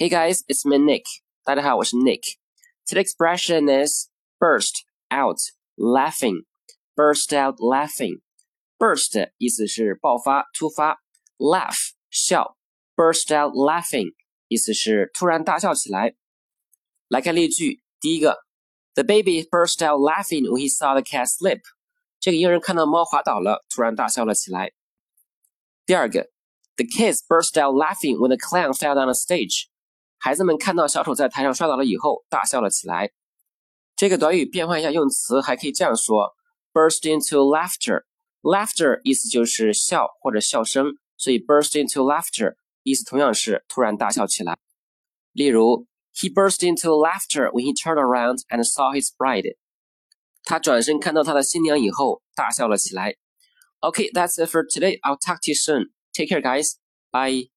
Hey guys, it's me Nick. 大家好，我是 Nick. Today's expression is burst out laughing. Burst out laughing. Burst 意思是爆发、突发，laugh 笑。Burst out laughing 意思是突然大笑起来。来看例句，第一个，The baby burst out laughing when he saw the cat slip. 这个婴儿看到猫滑倒了，突然大笑了起来。第二个，The kids burst out laughing when the clown fell down the stage. 孩子们看到小丑在台上摔倒了以后，大笑了起来。这个短语变换一下用词，还可以这样说：burst into laughter。laughter 意思就是笑或者笑声，所以 burst into laughter 意思同样是突然大笑起来。例如，He burst into laughter when he turned around and saw his bride。他转身看到他的新娘以后，大笑了起来。OK，that's it for today. I'll talk to you soon. Take care, guys. Bye.